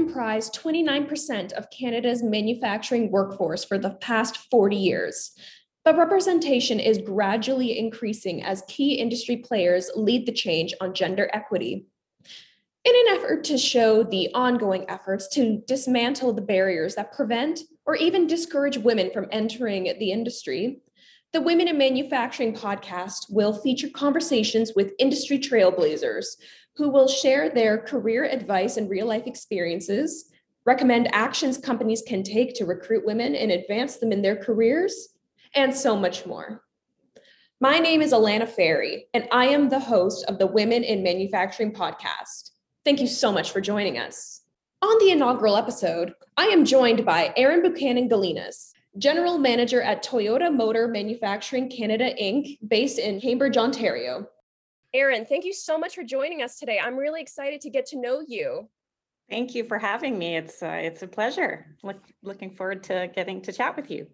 comprised 29% of Canada's manufacturing workforce for the past 40 years. But representation is gradually increasing as key industry players lead the change on gender equity. In an effort to show the ongoing efforts to dismantle the barriers that prevent or even discourage women from entering the industry, the Women in Manufacturing podcast will feature conversations with industry trailblazers who will share their career advice and real life experiences, recommend actions companies can take to recruit women and advance them in their careers, and so much more. My name is Alana Ferry, and I am the host of the Women in Manufacturing podcast. Thank you so much for joining us. On the inaugural episode, I am joined by Erin Buchanan Galinas, General Manager at Toyota Motor Manufacturing Canada Inc., based in Cambridge, Ontario. Erin, thank you so much for joining us today. I'm really excited to get to know you. Thank you for having me. It's uh, it's a pleasure. Look, looking forward to getting to chat with you.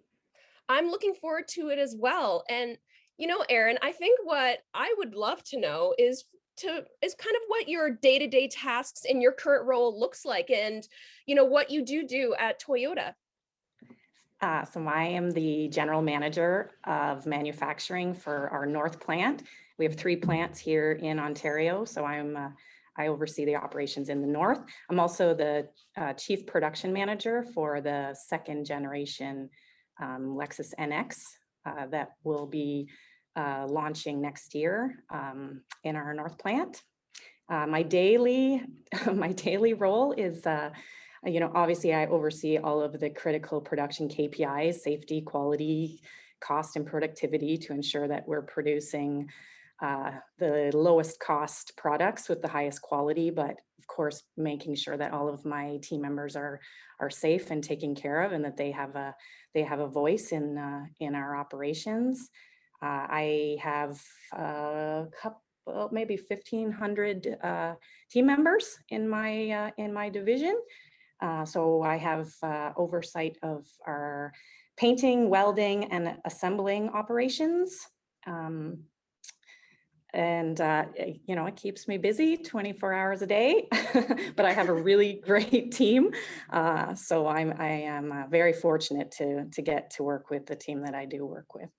I'm looking forward to it as well. And you know, Erin, I think what I would love to know is to is kind of what your day-to-day tasks in your current role looks like and you know what you do do at Toyota. Uh, so I am the general manager of manufacturing for our North plant. We have three plants here in Ontario, so I'm uh, I oversee the operations in the north. I'm also the uh, chief production manager for the second generation um, Lexus NX uh, that will be uh, launching next year um, in our north plant. Uh, my daily my daily role is you know obviously I oversee all of the critical production KPIs, safety, quality, cost, and productivity to ensure that we're producing uh, the lowest cost products with the highest quality, but of course, making sure that all of my team members are are safe and taken care of, and that they have a they have a voice in uh, in our operations. Uh, I have a couple, maybe fifteen hundred uh, team members in my uh, in my division. Uh, so I have oversight of our painting, welding, and assembling operations. Um, and uh, you know it keeps me busy 24 hours a day but i have a really great team. Uh, so i'm i am uh, very fortunate to to get to work with the team that i do work with.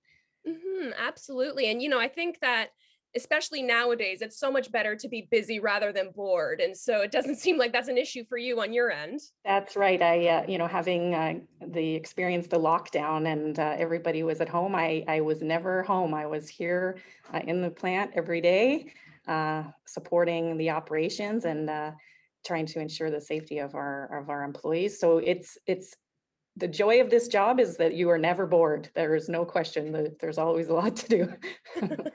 Mm-hmm, absolutely. And you know i think that especially nowadays it's so much better to be busy rather than bored and so it doesn't seem like that's an issue for you on your end that's right i uh, you know having uh, the experience the lockdown and uh, everybody was at home i i was never home i was here uh, in the plant every day uh, supporting the operations and uh, trying to ensure the safety of our of our employees so it's it's the joy of this job is that you are never bored. There is no question that there's always a lot to do.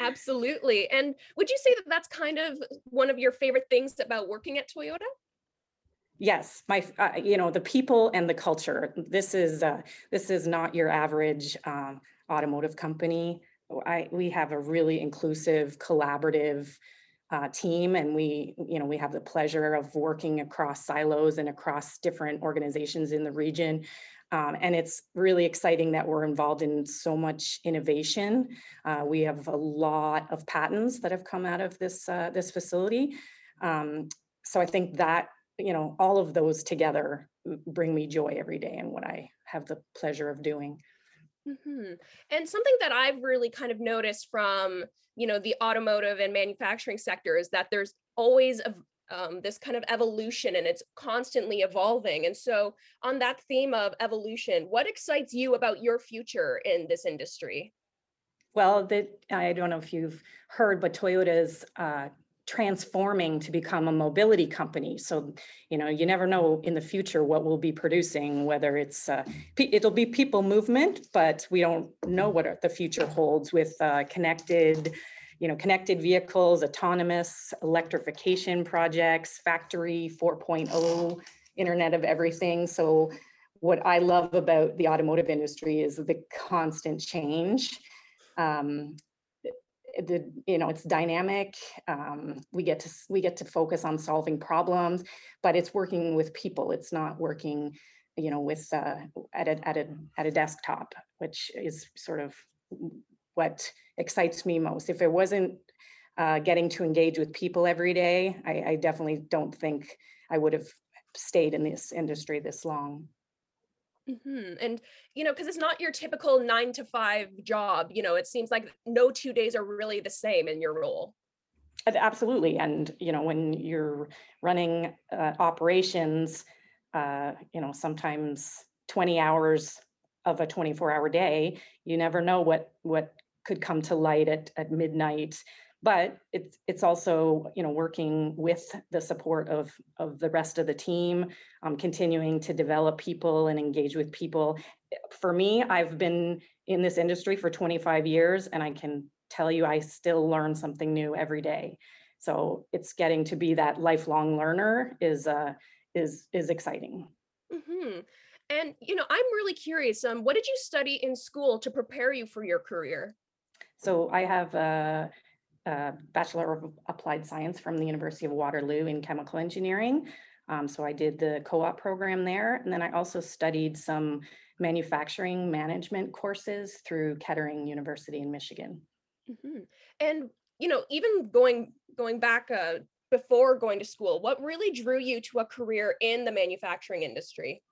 Absolutely. And would you say that that's kind of one of your favorite things about working at Toyota? Yes, my uh, you know the people and the culture. This is uh, this is not your average um, automotive company. I we have a really inclusive, collaborative uh, team, and we you know we have the pleasure of working across silos and across different organizations in the region. Um, and it's really exciting that we're involved in so much innovation. Uh, we have a lot of patents that have come out of this uh, this facility. Um, so I think that you know all of those together bring me joy every day and what I have the pleasure of doing. Mm-hmm. And something that I've really kind of noticed from you know the automotive and manufacturing sector is that there's always a, um, this kind of evolution and it's constantly evolving. And so, on that theme of evolution, what excites you about your future in this industry? Well, the, I don't know if you've heard, but Toyota's uh, transforming to become a mobility company. So, you know, you never know in the future what we'll be producing, whether it's, uh, it'll be people movement, but we don't know what the future holds with uh, connected you know, connected vehicles, autonomous electrification projects, factory 4.0, internet of everything. So what I love about the automotive industry is the constant change. Um, the you know it's dynamic um, we get to we get to focus on solving problems but it's working with people it's not working you know with uh, at a at a at a desktop which is sort of what excites me most. If it wasn't uh, getting to engage with people every day, I, I, definitely don't think I would have stayed in this industry this long. Mhm, And, you know, because it's not your typical nine to five job, you know, it seems like no two days are really the same in your role. Absolutely. And, you know, when you're running uh, operations, uh, you know, sometimes 20 hours of a 24 hour day, you never know what, what could come to light at, at midnight. But it's, it's also, you know, working with the support of, of the rest of the team, um, continuing to develop people and engage with people. For me, I've been in this industry for 25 years and I can tell you I still learn something new every day. So it's getting to be that lifelong learner is uh, is is exciting. hmm And, you know, I'm really curious, um, what did you study in school to prepare you for your career? So I have a, a Bachelor of Applied Science from the University of Waterloo in chemical engineering. Um, so I did the co-op program there, and then I also studied some manufacturing management courses through Kettering University in Michigan. hmm And, you know, even going going back uh, before going to school, what really drew you to a career in the manufacturing industry?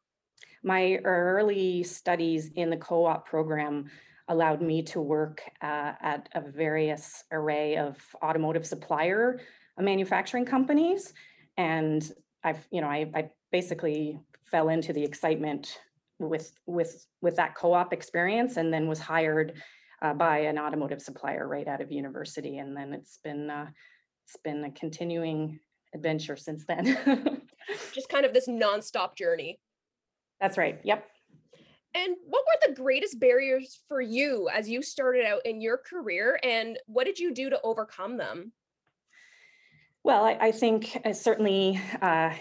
My early studies in the co-op program allowed me to work uh, at a various array of automotive supplier uh, manufacturing companies. And I've, you know, I, I basically fell into the excitement with with with that co-op experience and then was hired uh, by an automotive supplier right out of university. And then it's been uh, it's been a continuing adventure since then. Just kind of this nonstop journey. That's right. Yep. And what were the greatest barriers for you as you started out in your career, and what did you do to overcome them? Well, I, I think uh, certainly uh,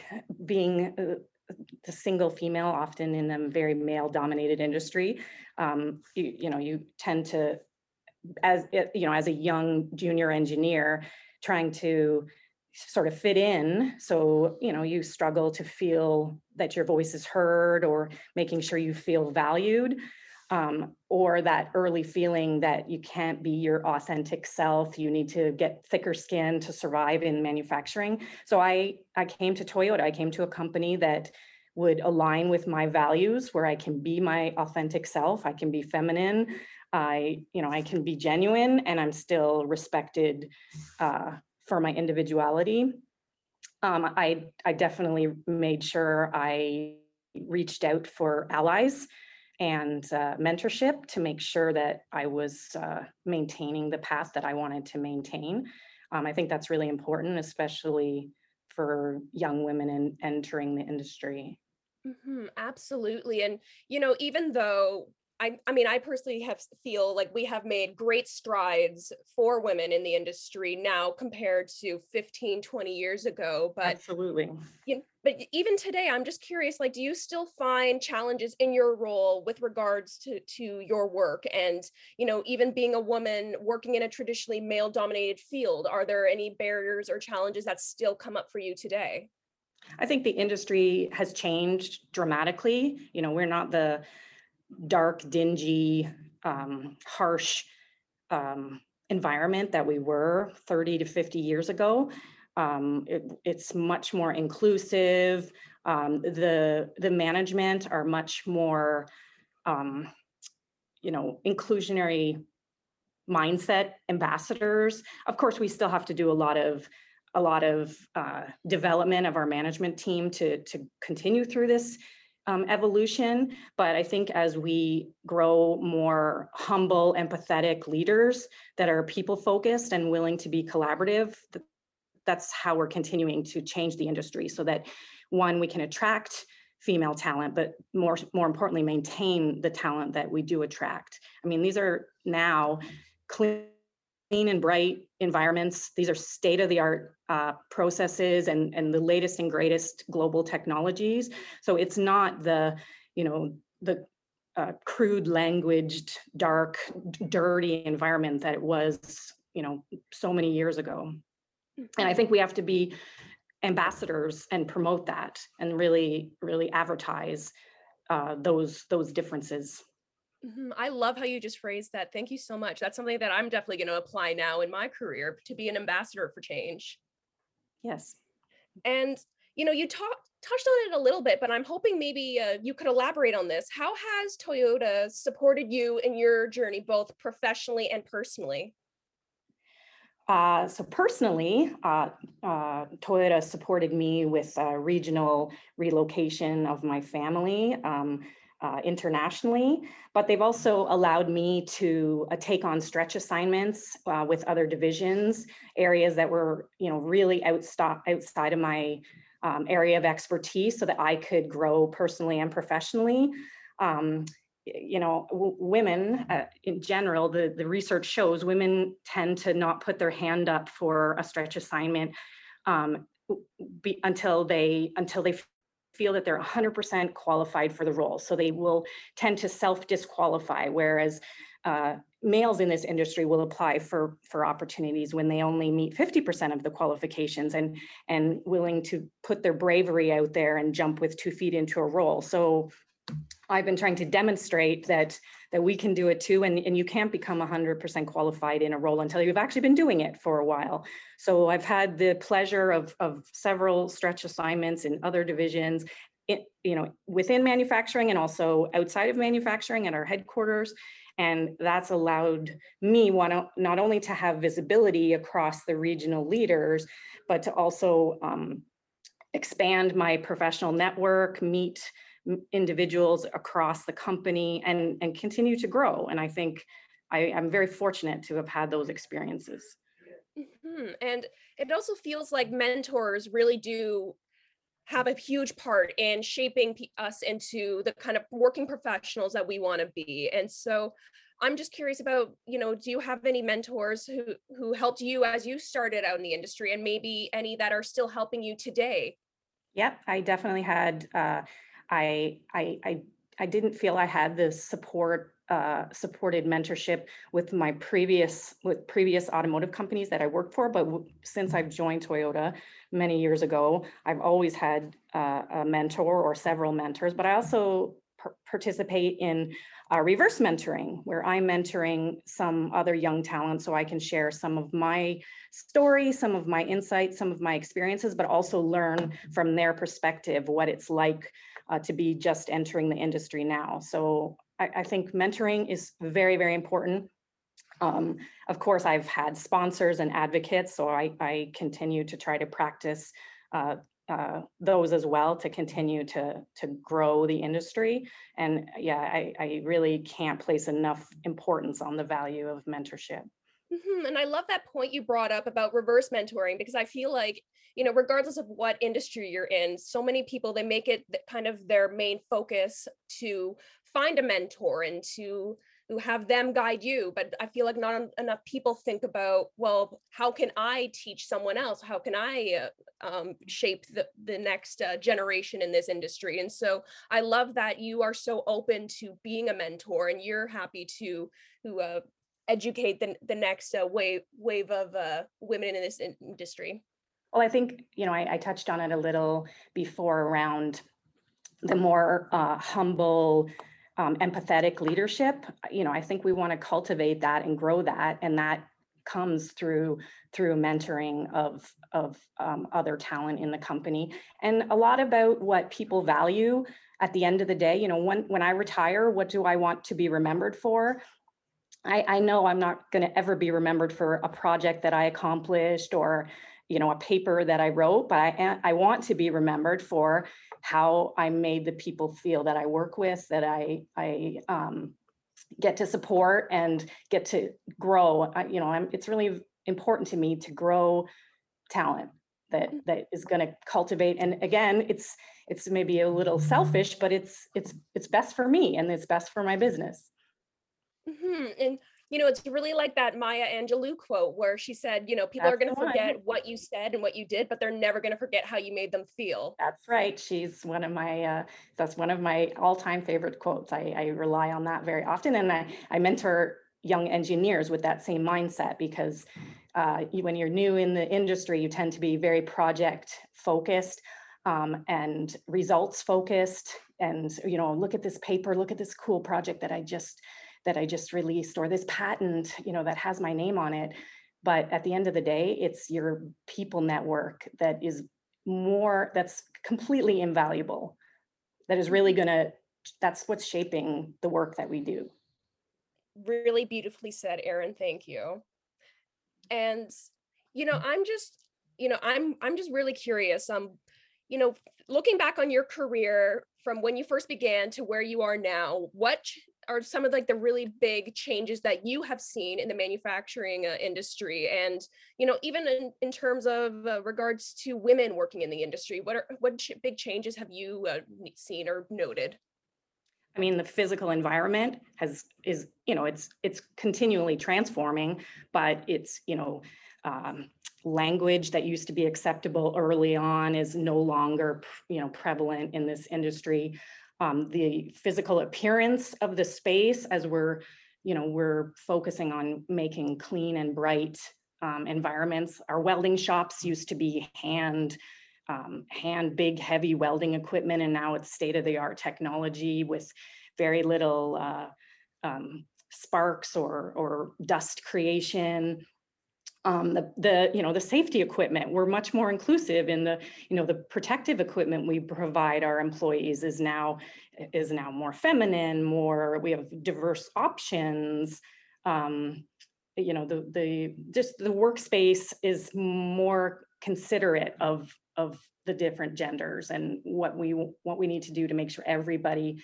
being uh, the single female, often in a very male-dominated industry, um, you, you know, you tend to, as you know, as a young junior engineer, trying to sort of fit in. So, you know, you struggle to feel that your voice is heard or making sure you feel valued. Um, or that early feeling that you can't be your authentic self. You need to get thicker skin to survive in manufacturing. So I I came to Toyota. I came to a company that would align with my values, where I can be my authentic self. I can be feminine. I you know I can be genuine, and I'm still respected uh, for my individuality. Um, I I definitely made sure I reached out for allies and uh, mentorship to make sure that I was uh, maintaining the path that I wanted to maintain. Um, I think that's really important, especially for young women in, entering the industry. Mhm, absolutely. And, you know, even though I, I mean, I personally have feel like we have made great strides for women in the industry now compared to 15, 20 years ago. But Absolutely. you know, but even today, I'm just curious, like, do you still find challenges in your role with regards to to your work and, you know, even being a woman working in a traditionally male dominated field, are there any barriers or challenges that still come up for you today? I think the industry has changed dramatically. You know, we're not the dark, dingy, um, harsh um, environment that we were 30 to 50 years ago. Um, it, it's much more inclusive. Um, the the management are much more, um, you know, inclusionary mindset ambassadors. Of course, we still have to do a lot of a lot of uh, development of our management team to to continue through this um, evolution. But I think as we grow more humble, empathetic leaders that are people focused and willing to be collaborative, that's how we're continuing to change the industry so that one, we can attract female talent, but more, more importantly, maintain the talent that we do attract. I mean, these are now clean and bright environments. These are state of the art uh, processes and, and the latest and greatest global technologies. So it's not the, you know, the uh, crude languaged, dark, d- dirty environment that it was, you know, so many years ago. And I think we have to be ambassadors and promote that and really, really advertise uh, those those differences. Mhm. I love how you just phrased that. Thank you so much. That's something that I'm definitely going to apply now in my career to be an ambassador for change. Yes. And you know, you talked touched on it a little bit, but I'm hoping maybe uh, you could elaborate on this. How has Toyota supported you in your journey, both professionally and personally? Uh, so personally, uh, uh, Toyota supported me with regional relocation of my family um, uh, internationally, but they've also allowed me to uh, take on stretch assignments uh, with other divisions, areas that were, you know, really outside outside of my um, area of expertise, so that I could grow personally and professionally. Um, you know, w- women uh, in general, the, the research shows women tend to not put their hand up for a stretch assignment um, be, until they until they feel that they're 100% qualified for the role. So they will tend to self disqualify, whereas uh, males in this industry will apply for for opportunities when they only meet 50% of the qualifications and and willing to put their bravery out there and jump with two feet into a role. So I've been trying to demonstrate that that we can do it too, and, and you can't become 100% qualified in a role until you've actually been doing it for a while. So I've had the pleasure of, of several stretch assignments in other divisions, it, you know, within manufacturing and also outside of manufacturing at our headquarters. And that's allowed me one, not only to have visibility across the regional leaders, but to also um, expand my professional network, meet individuals across the company and, and continue to grow. And I think I, am very fortunate to have had those experiences. Mm-hmm. And it also feels like mentors really do have a huge part in shaping us into the kind of working professionals that we want to be. And so I'm just curious about, you know, do you have any mentors who who helped you as you started out in the industry and maybe any that are still helping you today? Yep, I definitely had uh, I, I, I, I didn't feel I had the support uh, supported mentorship with my previous with previous automotive companies that I worked for. But w- since I've joined Toyota many years ago, I've always had uh, a mentor or several mentors. But I also par- participate in uh, reverse mentoring, where I'm mentoring some other young talent, so I can share some of my story, some of my insights, some of my experiences, but also learn from their perspective what it's like uh, to be just entering the industry now. So I, I think mentoring is very, very important. Um, of course, I've had sponsors and advocates, so I, I continue to try to practice uh, uh, those as well to continue to to grow the industry. And yeah, I, I really can't place enough importance on the value of mentorship. Mm-hmm. And I love that point you brought up about reverse mentoring because I feel like, you know, regardless of what industry you're in, so many people they make it kind of their main focus to find a mentor and to have them guide you. But I feel like not enough people think about, well, how can I teach someone else? How can I uh, um, shape the, the next uh, generation in this industry? And so I love that you are so open to being a mentor and you're happy to who uh, educate the, the next uh, wave wave of uh, women in this industry? Well, I think you know I, I, touched on it a little before around the more uh, humble, um, empathetic leadership. You know, I think we want to cultivate that and grow that, and that comes through through mentoring of of um, other talent in the company, and a lot about what people value at the end of the day you know when when i retire what do i want to be remembered for I, I know I'm not going to ever be remembered for a project that I accomplished or, you know, a paper that I wrote, but I, I want to be remembered for how I made the people feel that I work with, that I, I um, get to support and get to grow. I, you know, I'm, it's really important to me to grow talent that mm. that is going to cultivate and again it's it's maybe a little selfish but it's it's it's best for me and it's best for my business hmm And you know, it's really like that Maya Angelou quote where she said, you know, people That's are going to forget what you said and what you did, but they're never going to forget how you made them feel. That's right. She's one of my, uh, that's one of my all-time favorite quotes. I, I rely on that very often. And I, I mentor young engineers with that same mindset because uh, you, when you're new in the industry, you tend to be very project focused um, and results focused. And, you know, look at this paper, look at this cool project that I just that I just released or this patent, you know, that has my name on it. But at the end of the day, it's your people network that is more that's completely invaluable that is really going to that's what's shaping the work that we do. Really beautifully said erin thank you. And you know i'm just you know i'm i'm just really curious um you know looking back on your career from when you first began to where you are now what are some of like the really big changes that you have seen in the manufacturing uh, industry and you know even in, in terms of uh, regards to women working in the industry what are what ch- big changes have you uh, seen or noted? I mean, the physical environment has is you know it's it's continually transforming, but it's you know um, language that used to be acceptable early on is no longer you know prevalent in this industry um, the physical appearance of the space as we're you know we're focusing on making clean and bright um, environments. Our welding shops used to be hand um, hand big heavy welding equipment and now it's state of the art technology with very little uh, um, sparks or or dust creation um, the, the you know the safety equipment. We're much more inclusive in the you know the protective equipment we provide our employees is now is now more feminine more we have diverse options. Um, you know the the just the workspace is more considerate of of the different genders and what we what we need to do to make sure everybody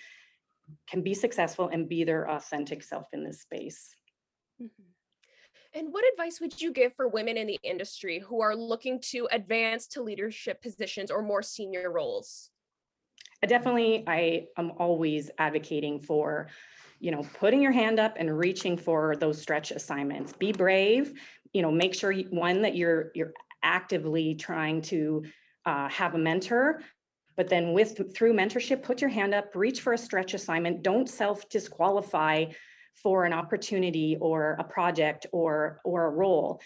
can be successful and be their authentic self in this space. Mm-hmm. And what advice would you give for women in the industry who are looking to advance to leadership positions or more senior roles? I definitely, I am always advocating for, you know, putting your hand up and reaching for those stretch assignments. Be brave. You know, make sure one that you're you're actively trying to uh, have a mentor, but then with through mentorship, put your hand up, reach for a stretch assignment. Don't self disqualify for an opportunity or a project or or a role.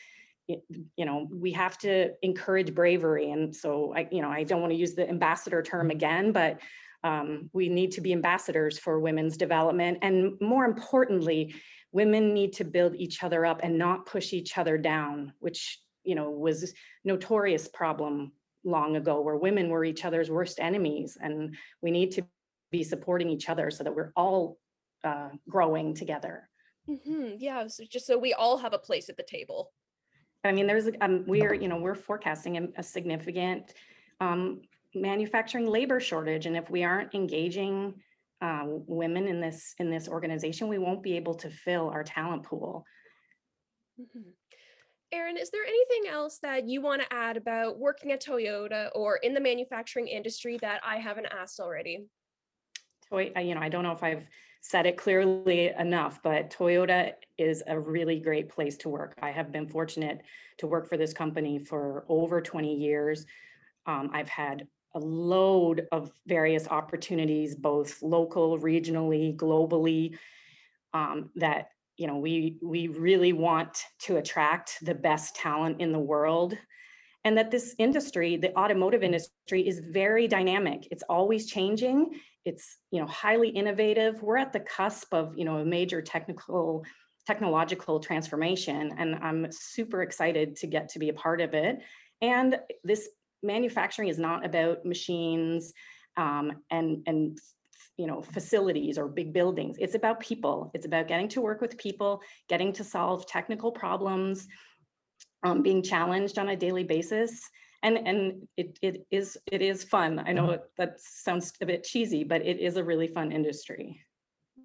You know we have to encourage bravery and so i you know i don't want to use the ambassador term again but um, we need to be ambassadors for women's development and more importantly women need to build each other up and not push each other down which you know was notorious problem long ago where women were each other's worst enemies and we need to be supporting each other so that we're all uh, growing together. Mm-hmm. Yeah, so just so we all have a place at the table. I mean, there's um, we're you know we're forecasting a, a significant um, manufacturing labor shortage, and if we aren't engaging uh, women in this in this organization, we won't be able to fill our talent pool. Mm-hmm. Erin, is there anything else that you want to add about working at Toyota or in the manufacturing industry that I haven't asked already? Toy, you know, I don't know if I've said it clearly enough, but Toyota is a really great place to work. I have been fortunate to work for this company for over 20 years. Um, I've had a load of various opportunities, both local, regionally, globally, um, that you know we we really want to attract the best talent in the world and that this industry the automotive industry is very dynamic. It's always changing. It's you know highly innovative. We're at the cusp of you know a major technical technological transformation and i'm super excited to get to be a part of it. And this manufacturing is not about machines um, and and you know facilities or big buildings. It's about people. It's about getting to work with people getting to solve technical problems um, being challenged on a daily basis. And and it, it is it is fun. I know mm-hmm. that sounds a bit cheesy but it is a really fun industry.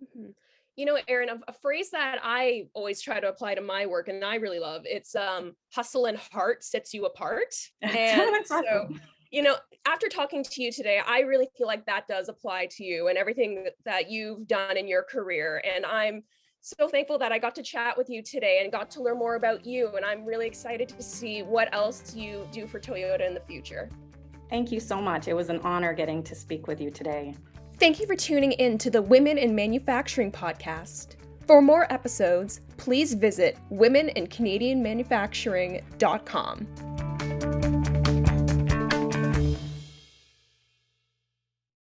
Mm-hmm. you know erin a, a, phrase that i always try to apply to my work and i really love it's um hustle and heart sets you apart. And so you know after talking to you today i really feel like that does apply to you and everything that you've done in your career. And i'm so thankful that I got to chat with you today and got to learn more about you. And I'm really excited to see what else you do for Toyota in the future. Thank you so much. It was an honor getting to speak with you today. Thank you for tuning in to the Women in Manufacturing podcast. For more episodes, please visit womenincanadianmanufacturing.com.